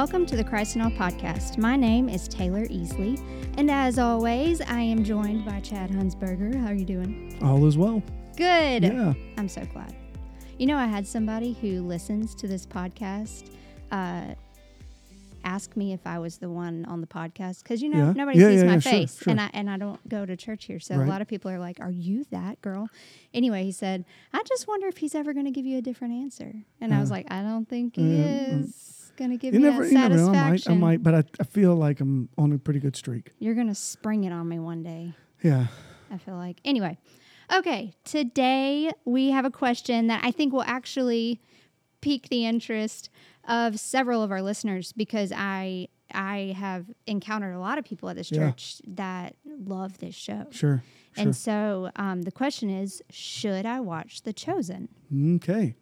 Welcome to the Christ and All podcast. My name is Taylor Easley, and as always, I am joined by Chad Hunsberger. How are you doing? All is well. Good. Yeah. I'm so glad. You know, I had somebody who listens to this podcast uh, ask me if I was the one on the podcast because you know Yeah. nobody Yeah, sees yeah, my yeah, sure, face, sure. and I and I don't go to church here, so Right. a lot of people are like, "Are you that girl?" Anyway, he said, "I just wonder if he's ever going to give you a different answer," and I was Uh, like, "I don't think he is." mm. Going to give You me never, that you never. I might. I might, but I, I feel like I'm on a pretty good streak. You're going to spring it on me one day. Yeah. I feel like. Anyway, okay, today we have a question that I think will actually pique the interest of several of our listeners because I I have encountered a lot of people at this Yeah. church that love this show. Sure. Sure. And so um, the question is, should I watch The Chosen? Okay.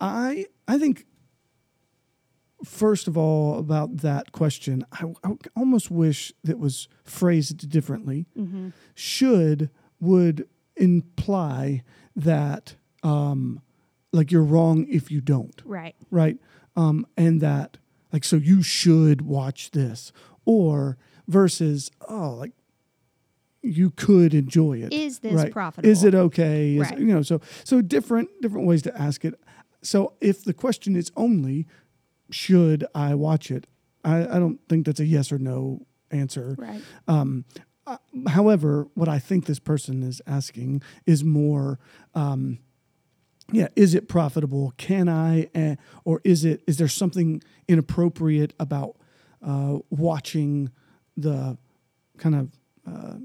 I I think first of all about that question, I, I almost wish that was phrased differently. Mm-hmm. Should would imply that um, like you're wrong if you don't. Right. right? Um, and that like so you should watch this, or versus oh like you could enjoy it. Is this right? profitable? Is it okay? Is, Right. You know, so so different different ways to ask it. So if the question is only should I watch it, I, I don't think that's a yes or no answer. Right. Um, uh, however, what I think this person is asking is more, um, yeah, is it profitable? Can I, uh, or is it? Is there something inappropriate about uh, watching the kind of uh,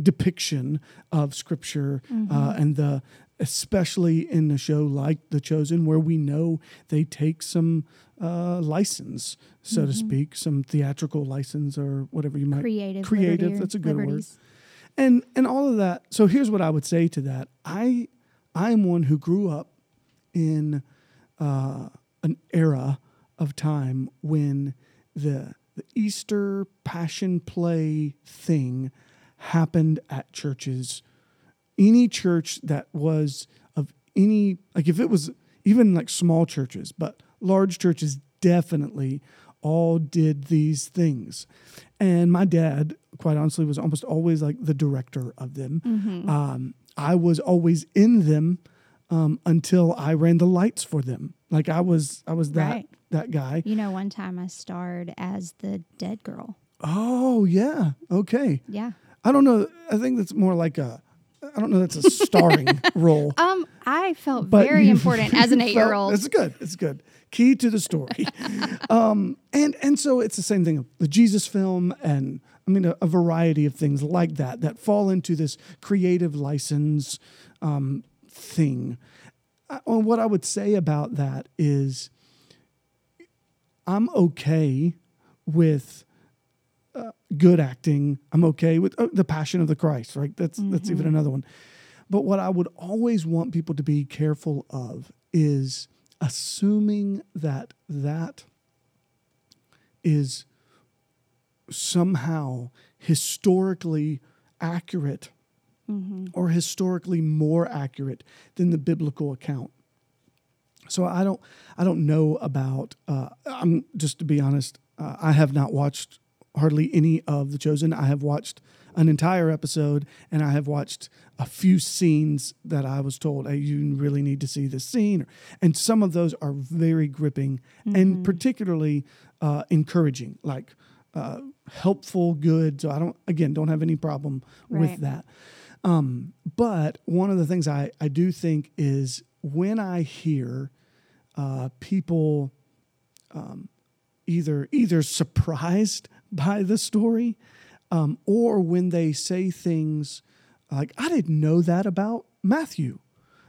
depiction of Scripture uh, and the especially in a show like The Chosen, where we know they take some uh, license, so to speak, some theatrical license or whatever you might Creative. creative. That's a good liberties. word. And and all of that. So here's what I would say to that. I I am one who grew up in uh, an era of time when the the Easter Passion Play thing happened at churches. Any church that was of any like if it was even like small churches, but large churches definitely all did these things. And my dad, quite honestly, was almost always like the director of them. Mm-hmm. Um, I was always in them um, until I ran the lights for them. Like I was, I was that Right. that guy. You know, one time I starred as the dead girl. Oh yeah, okay. Yeah. I don't know. I think that's more like a. I don't know. That's a starring role. Um, I felt but very important as an eight-year-old. It's good. It's good. Key to the story. um, and and so it's the same thing. The Jesus film, and I mean a, a variety of things like that that fall into this creative license um, thing. I, well, what I would say about that is, I'm okay with uh, good acting. I'm okay with uh, the Passion of the Christ. Right. That's that's even another one. But what I would always want people to be careful of is assuming that that is somehow historically accurate or historically more accurate than the biblical account. So I don't I don't know about uh, I'm just to be honest uh, I have not watched hardly any of the chosen. I have watched an entire episode and I have watched a few scenes that I was told hey, you really need to see this scene. And some of those are very gripping and particularly uh, encouraging like uh, helpful good. So I don't again don't have any problem Right. with that. Um, but one of the things I, I do think is when I hear uh, people um, either either surprised by the story um, or when they say things like I didn't know that about Matthew.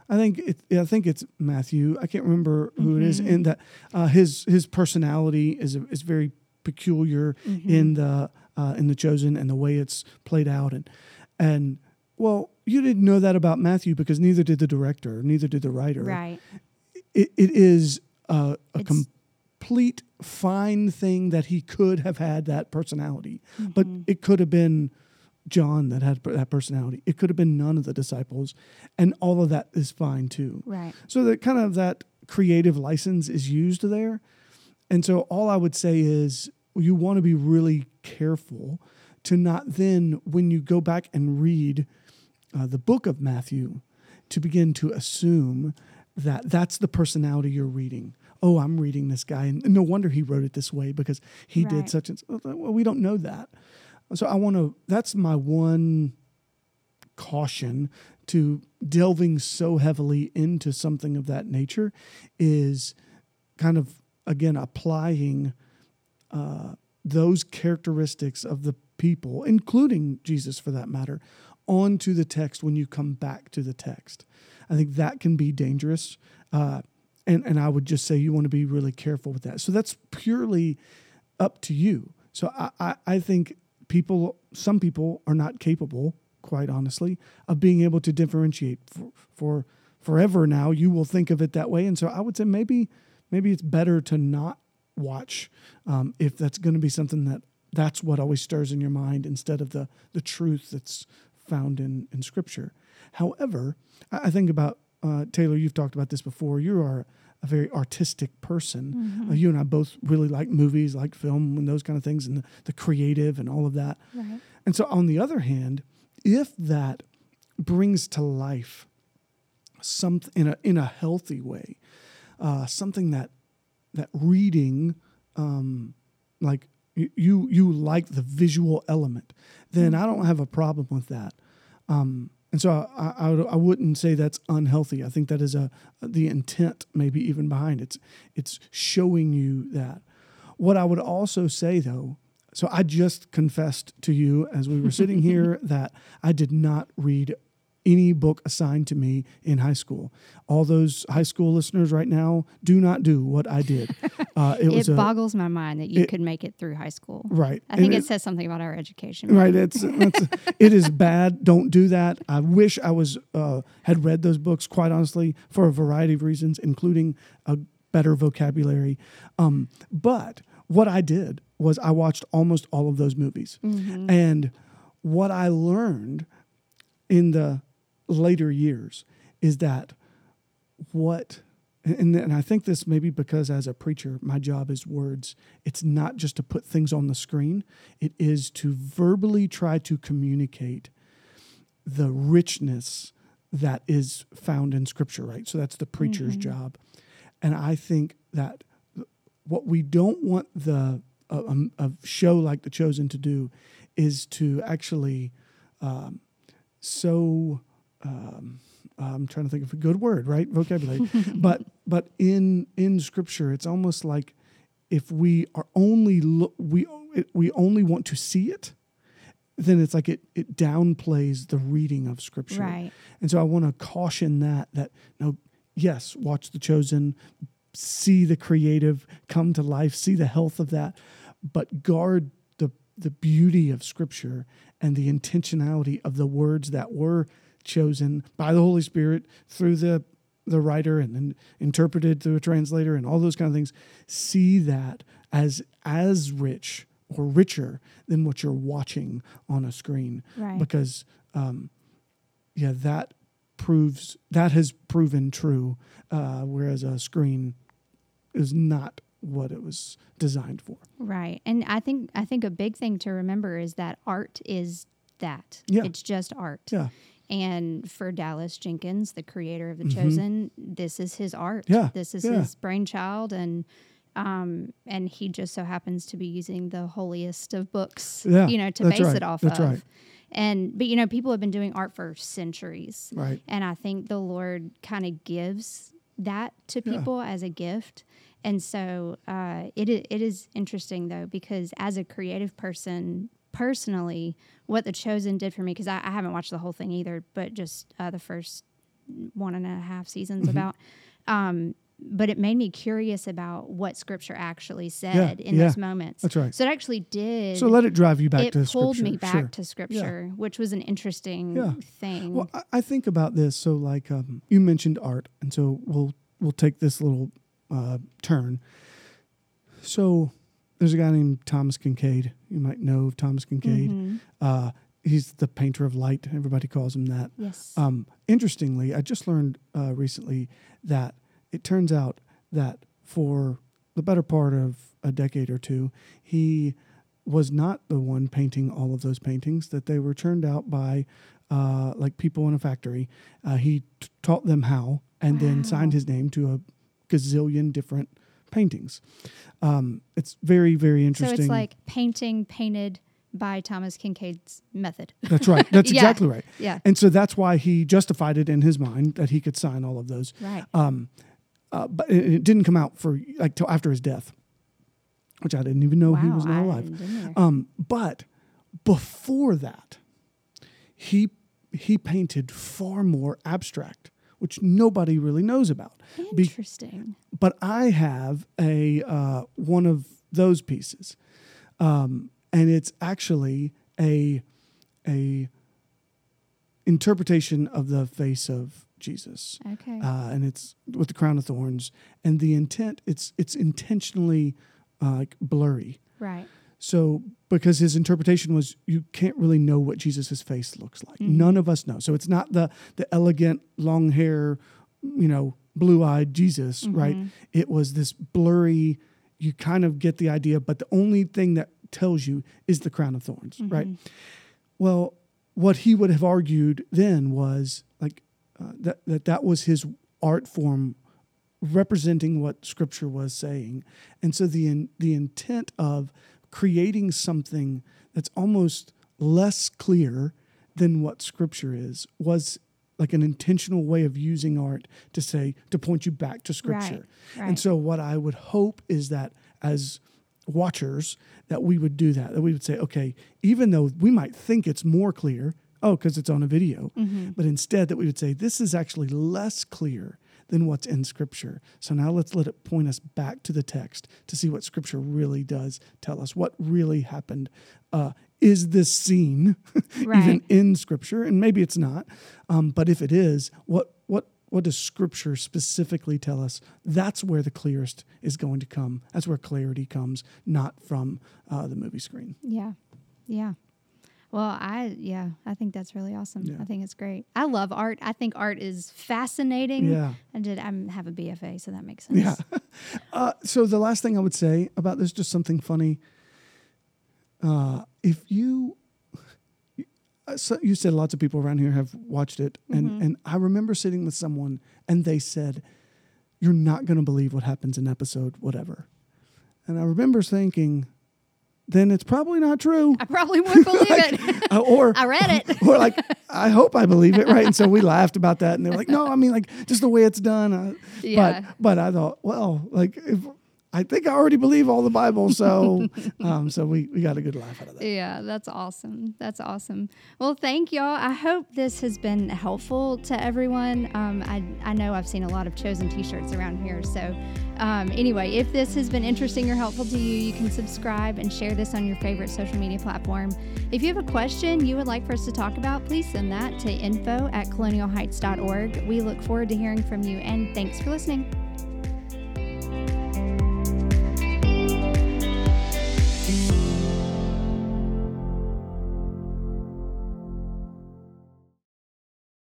I think it, I think it's Matthew. I can't remember who it is. In that uh, his his personality is is very peculiar in the uh, in the chosen and the way it's played out and and well you didn't know that about Matthew because neither did the director, neither did the writer Right. it, it is a, a It's- complete fine thing that he could have had that personality, but Mm-hmm. it could have been John that had that personality. It could have been none of the disciples, and all of that is fine too. Right. So that kind of that creative license is used there. and so all I would say is you want to be really careful to not then, when you go back and read uh, the book of Matthew, to begin to assume that that's the personality you're reading. Oh, I'm reading this guy, and no wonder he wrote it this way because he Right. did such and. Well, we don't know that. So I want to. That's my one caution to delving so heavily into something of that nature is kind of again applying uh, those characteristics of the people, including Jesus for that matter, onto the text when you come back to the text. I think that can be dangerous. Uh, and, and I would just say you want to be really careful with that. So that's purely up to you. So I, I, I think people, some people are not capable, quite honestly, of being able to differentiate for, for forever now. You will think of it that way. And so I would say maybe, maybe it's better to not watch um, if that's going to be something that that's what always stirs in your mind instead of the the truth that's found in in scripture however i, I think about uh, taylor you've talked about this before. You are a very artistic person. Uh, you and i both really like movies like film and those kind of things and the, the creative and all of that. Right. and so on the other hand if that brings to life something in a in a healthy way uh, something that that reading um, like you, you you like the visual element then i don't have a problem with that. Um, and so I, I, I wouldn't say that's unhealthy i think that is a the intent maybe even behind it. it's it's showing you that what i would also say though so i just confessed to you as we were sitting here that i did not read any book assigned to me in high school. All those high school listeners right now do not do what I did. Uh, it It, was a, boggles my mind that you it- could make it through high school. right. I think And it, says something about our education. right. It's, it's it is bad. Don't do that. I wish I was uh, had read those books. Quite honestly, for a variety of reasons, including a better vocabulary. Um, but what I did was I watched almost all of those movies, and what I learned in the later years is that what and, and I think this maybe because as a preacher, my job is words. It's not just to put things on the screen, it is to verbally try to communicate the richness that is found in Scripture, right? So that's the preacher's job. And I think that what we don't want the a- a show like The Chosen to do is to actually um, so um, I'm trying to think of a good word, right? Vocabulary. but but in in Scripture, it's almost like if we are only look, we it, we only want to see it, then it's like it it downplays the reading of Scripture. Right. And so I want to caution that that no, yes, watch The Chosen, see the creative come to life, see the health of that, but guard the the beauty of Scripture and the intentionality of the words that were chosen by the Holy Spirit through the the writer and then interpreted through a translator and all those kind of things. See that as as rich or richer than what you're watching on a screen Right. because um, yeah, that proves that has proven true, uh, whereas a screen is not what it was designed for. Right. And I think I think a big thing to remember is that art is that. Yeah. It's just art. Yeah, And for Dallas Jenkins, the creator of The Chosen, this is his art. Mm-hmm. Yeah, This is yeah. his brainchild and um and he just so happens to be using the holiest of books, Yeah, you know, to base right, it off that's of. right. And but you know, people have been doing art for centuries. right. And I think the Lord kind of gives that to Yeah. people as a gift. And so uh, it, it is interesting, though, because as a creative person, personally, what The Chosen did for me, because I, I haven't watched the whole thing either, but just uh, the first one and a half seasons Mm-hmm. about. Um, but it made me curious about what Scripture actually said in yeah, those moments. that's right. So it actually did. So let it drive you back it to pulled scripture. me back Sure. to Scripture, which was an interesting Yeah. thing. Well, I- I think about this. So, like um, you mentioned art, and so we'll we'll take this little uh, turn. So, there's a guy named Thomas Kinkade. You might know of Thomas Kinkade. Mhm. Uh, he's the painter of light. Everybody calls him that. Yes. Um, interestingly, I just learned uh, recently that it turns out that for the better part of a decade or two, he was not the one painting all of those paintings, that they were churned out by uh, like people in a factory. Uh, he t- taught them how and then signed his name to a gazillion different paintings. Um, it's very, very interesting. So it's like painting painted by Thomas Kinkade's method. that's right. That's Yeah. exactly right. Yeah. And so that's why he justified it in his mind that he could sign all of those. Right. Um, uh, but it, it didn't come out for like till after his death, which I didn't even know he Wow, was not alive. Um, but before that, he he painted far more abstract, which nobody really knows about. Be- Interesting. but I have a uh, one of those pieces, um, and it's actually a a interpretation of the face of Jesus, Okay. uh, and it's with the crown of thorns, and the intent it's it's intentionally uh, like blurry. right. So because his interpretation was you can't really know what Jesus' face looks like. Mhm. None of us know. So it's not the the elegant long hair, you know, blue-eyed Jesus, right? Mhm. It was this blurry you kind of get the idea, but the only thing that tells you is the crown of thorns, right? Mhm. Well, what he would have argued then was like uh, that, that that was his art form representing what scripture was saying. And so the in, the intent of creating something that's almost less clear than what scripture is was like an intentional way of using art to say to point you back to scripture. Right. And so what I would hope is that as watchers that we would do that that we would say okay even though we might think it's more clear oh because it's on a video Mhm. but instead that we would say this is actually less clear than what's in scripture. So now let's let it point us back to the text to see what scripture really does tell us. What really happened? Uh, is this scene even in scripture? And maybe it's not um, but if it is what what what does scripture specifically tell us? That's where the clearest is going to come. That's where clarity comes not from uh, the movie screen. Yeah. Yeah. Well, I yeah, I think that's really awesome. Yeah. I think it's great. I love art. I think art is fascinating. yeah I did I have a BFA, so that makes sense. Yeah. Uh, so the last thing I would say about this, just something funny. Uh, if you, uh, so you said lots of people around here have watched it, and Mhm. and I remember sitting with someone, and they said, "You're not going to believe what happens in episode whatever," and I remember thinking, "Then it's probably not true," I probably would believe it. Uh, or I read it. or like I hope I believe it, right? And so we laughed about that, and they were like, "No, I mean like just the way it's done." Uh, Yeah. But but I thought, well, like if I think I already believe all the Bible, so um, so we we got a good laugh out of that. Yeah, that's awesome. That's awesome. Well, thank y'all. I hope this has been helpful to everyone. Um, I, I know I've seen a lot of chosen t shirts around here. So, um, anyway, if this has been interesting or helpful to you, you can subscribe and share this on your favorite social media platform. If you have a question you would like for us to talk about, please send that to info at colonialheights.org. We look forward to hearing from you, and thanks for listening.